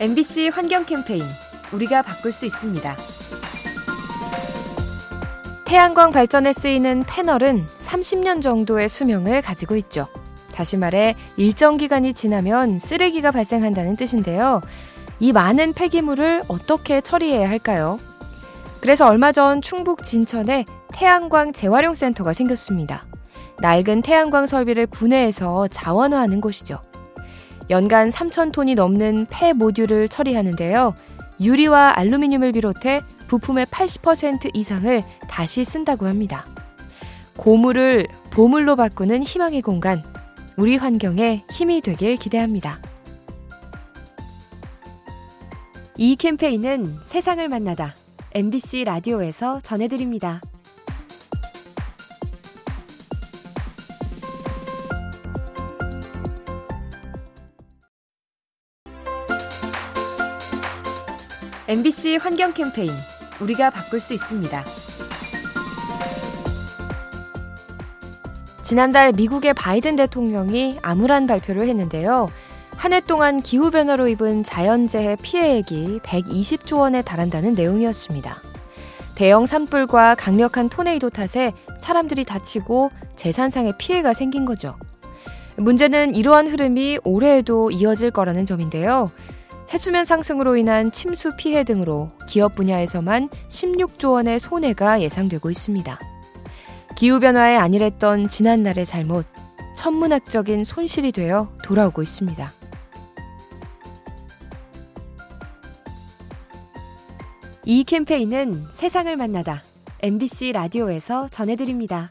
MBC 환경 캠페인 우리가 바꿀 수 있습니다. 태양광 발전에 쓰이는 패널은 30년 정도의 수명을 가지고 있죠. 다시 말해 일정 기간이 지나면 쓰레기가 발생한다는 뜻인데요. 이 많은 폐기물을 어떻게 처리해야 할까요? 그래서 얼마 전 충북 진천에 태양광 재활용 센터가 생겼습니다. 낡은 태양광 설비를 분해해서 자원화하는 곳이죠. 연간 3,000톤이 넘는 폐 모듈을 처리하는데요. 유리와 알루미늄을 비롯해 부품의 80% 이상을 다시 쓴다고 합니다. 고물을 보물로 바꾸는 희망의 공간, 우리 환경에 힘이 되길 기대합니다. 이 캠페인은 세상을 만나다 MBC 라디오에서 전해드립니다. MBC 환경 캠페인 우리가 바꿀 수 있습니다. 지난달 미국의 바이든 대통령이 암울한 발표를 했는데요. 한 해 동안 기후변화로 입은 자연재해 피해액이 120조 원에 달한다는 내용이었습니다. 대형 산불과 강력한 토네이도 탓에 사람들이 다치고 재산상의 피해가 생긴 거죠. 문제는 이러한 흐름이 올해에도 이어질 거라는 점인데요. 해수면 상승으로 인한 침수 피해 등으로 기업 분야에서만 16조 원의 손해가 예상되고 있습니다. 기후변화에 안일했던 지난날의 잘못, 천문학적인 손실이 되어 돌아오고 있습니다. 이 캠페인은 세상을 만나다 MBC 라디오에서 전해드립니다.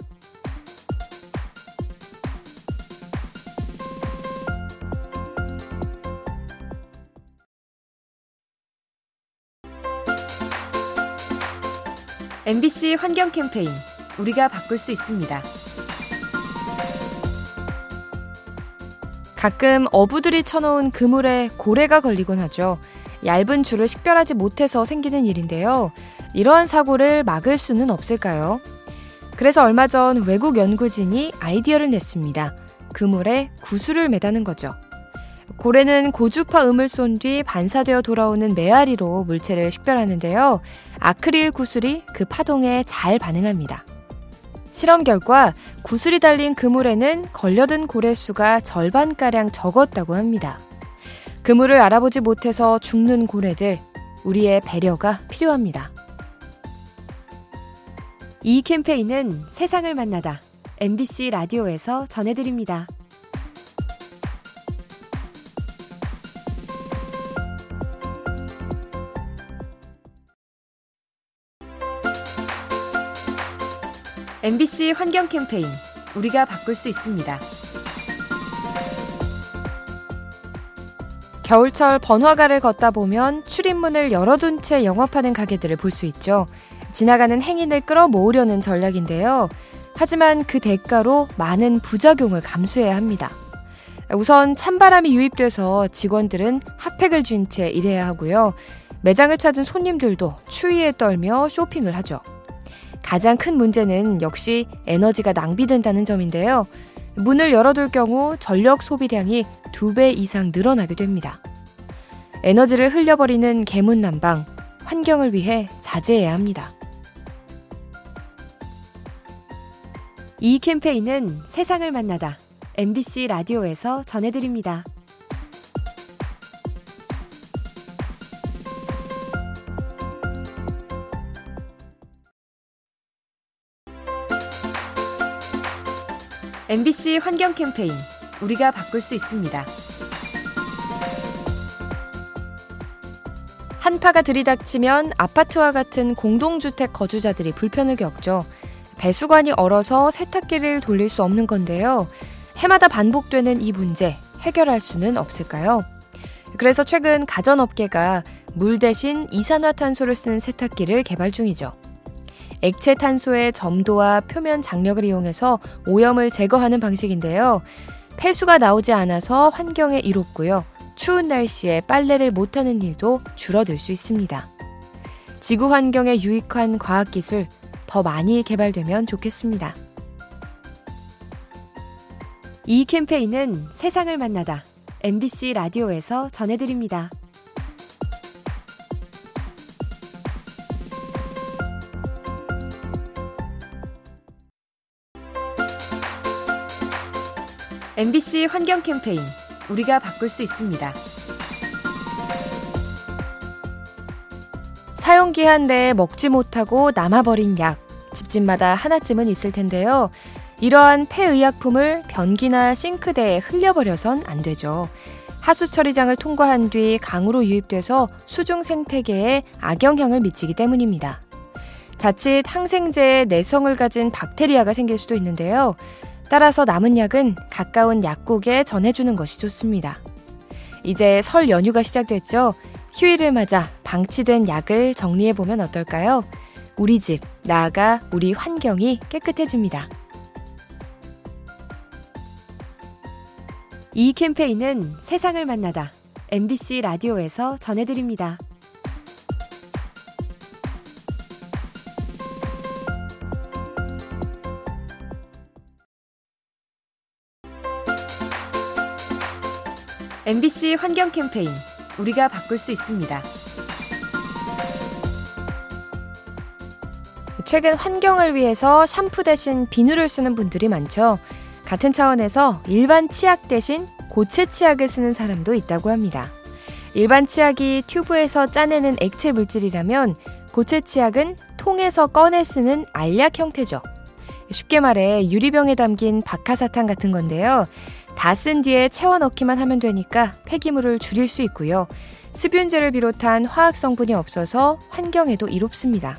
MBC 환경 캠페인 우리가 바꿀 수 있습니다. 가끔 어부들이 쳐놓은 그물에 고래가 걸리곤 하죠. 얇은 줄을 식별하지 못해서 생기는 일인데요. 이러한 사고를 막을 수는 없을까요? 그래서 얼마 전 외국 연구진이 아이디어를 냈습니다. 그물에 구슬을 매다는 거죠. 고래는 고주파 음을 쏜 뒤 반사되어 돌아오는 메아리로 물체를 식별하는데요. 아크릴 구슬이 그 파동에 잘 반응합니다. 실험 결과 구슬이 달린 그물에는 걸려든 고래 수가 절반가량 적었다고 합니다. 그물을 알아보지 못해서 죽는 고래들, 우리의 배려가 필요합니다. 이 캠페인은 세상을 만나다 MBC 라디오에서 전해드립니다. MBC 환경 캠페인 우리가 바꿀 수 있습니다. 겨울철 번화가를 걷다 보면 출입문을 열어둔 채 영업하는 가게들을 볼 수 있죠. 지나가는 행인을 끌어모으려는 전략인데요. 하지만 그 대가로 많은 부작용을 감수해야 합니다. 우선 찬바람이 유입돼서 직원들은 핫팩을 쥔 채 일해야 하고요. 매장을 찾은 손님들도 추위에 떨며 쇼핑을 하죠. 가장 큰 문제는 역시 에너지가 낭비된다는 점인데요. 문을 열어둘 경우 전력 소비량이 두배 이상 늘어나게 됩니다. 에너지를 흘려버리는 개문 난방, 환경을 위해 자제해야 합니다. 이 캠페인은 세상을 만나다 MBC 라디오에서 전해드립니다. MBC 환경 캠페인 우리가 바꿀 수 있습니다. 한파가 들이닥치면 아파트와 같은 공동주택 거주자들이 불편을 겪죠. 배수관이 얼어서 세탁기를 돌릴 수 없는 건데요. 해마다 반복되는 이 문제 해결할 수는 없을까요? 그래서 최근 가전업계가 물 대신 이산화탄소를 쓰는 세탁기를 개발 중이죠. 액체 탄소의 점도와 표면 장력을 이용해서 오염을 제거하는 방식인데요. 폐수가 나오지 않아서 환경에 이롭고요. 추운 날씨에 빨래를 못하는 일도 줄어들 수 있습니다. 지구 환경에 유익한 과학기술 더 많이 개발되면 좋겠습니다. 이 캠페인은 세상을 만나다 MBC 라디오에서 전해드립니다. MBC 환경 캠페인 우리가 바꿀 수 있습니다. 사용 기한 내에 먹지 못하고 남아버린 약, 집집마다 하나쯤은 있을 텐데요. 이러한 폐의약품을 변기나 싱크대에 흘려버려선 안 되죠. 하수 처리장을 통과한 뒤 강으로 유입돼서 수중 생태계에 악영향을 미치기 때문입니다. 자칫 항생제에 내성을 가진 박테리아가 생길 수도 있는데요. 따라서 남은 약은 가까운 약국에 전해주는 것이 좋습니다. 이제 설 연휴가 시작됐죠. 휴일을 맞아 방치된 약을 정리해보면 어떨까요? 우리 집, 나아가 우리 환경이 깨끗해집니다. 이 캠페인은 세상을 만나다 MBC 라디오에서 전해드립니다. MBC 환경 캠페인 우리가 바꿀 수 있습니다. 최근 환경을 위해서 샴푸 대신 비누를 쓰는 분들이 많죠. 같은 차원에서 일반 치약 대신 고체 치약을 쓰는 사람도 있다고 합니다. 일반 치약이 튜브에서 짜내는 액체 물질이라면 고체 치약은 통에서 꺼내 쓰는 알약 형태죠. 쉽게 말해 유리병에 담긴 박하사탕 같은 건데요. 다 쓴 뒤에 채워 넣기만 하면 되니까 폐기물을 줄일 수 있고요. 습윤제를 비롯한 화학 성분이 없어서 환경에도 이롭습니다.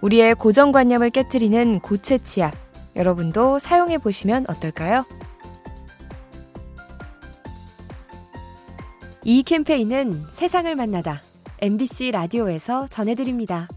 우리의 고정관념을 깨뜨리는 고체 치약. 여러분도 사용해 보시면 어떨까요? 이 캠페인은 세상을 만나다 MBC 라디오에서 전해드립니다.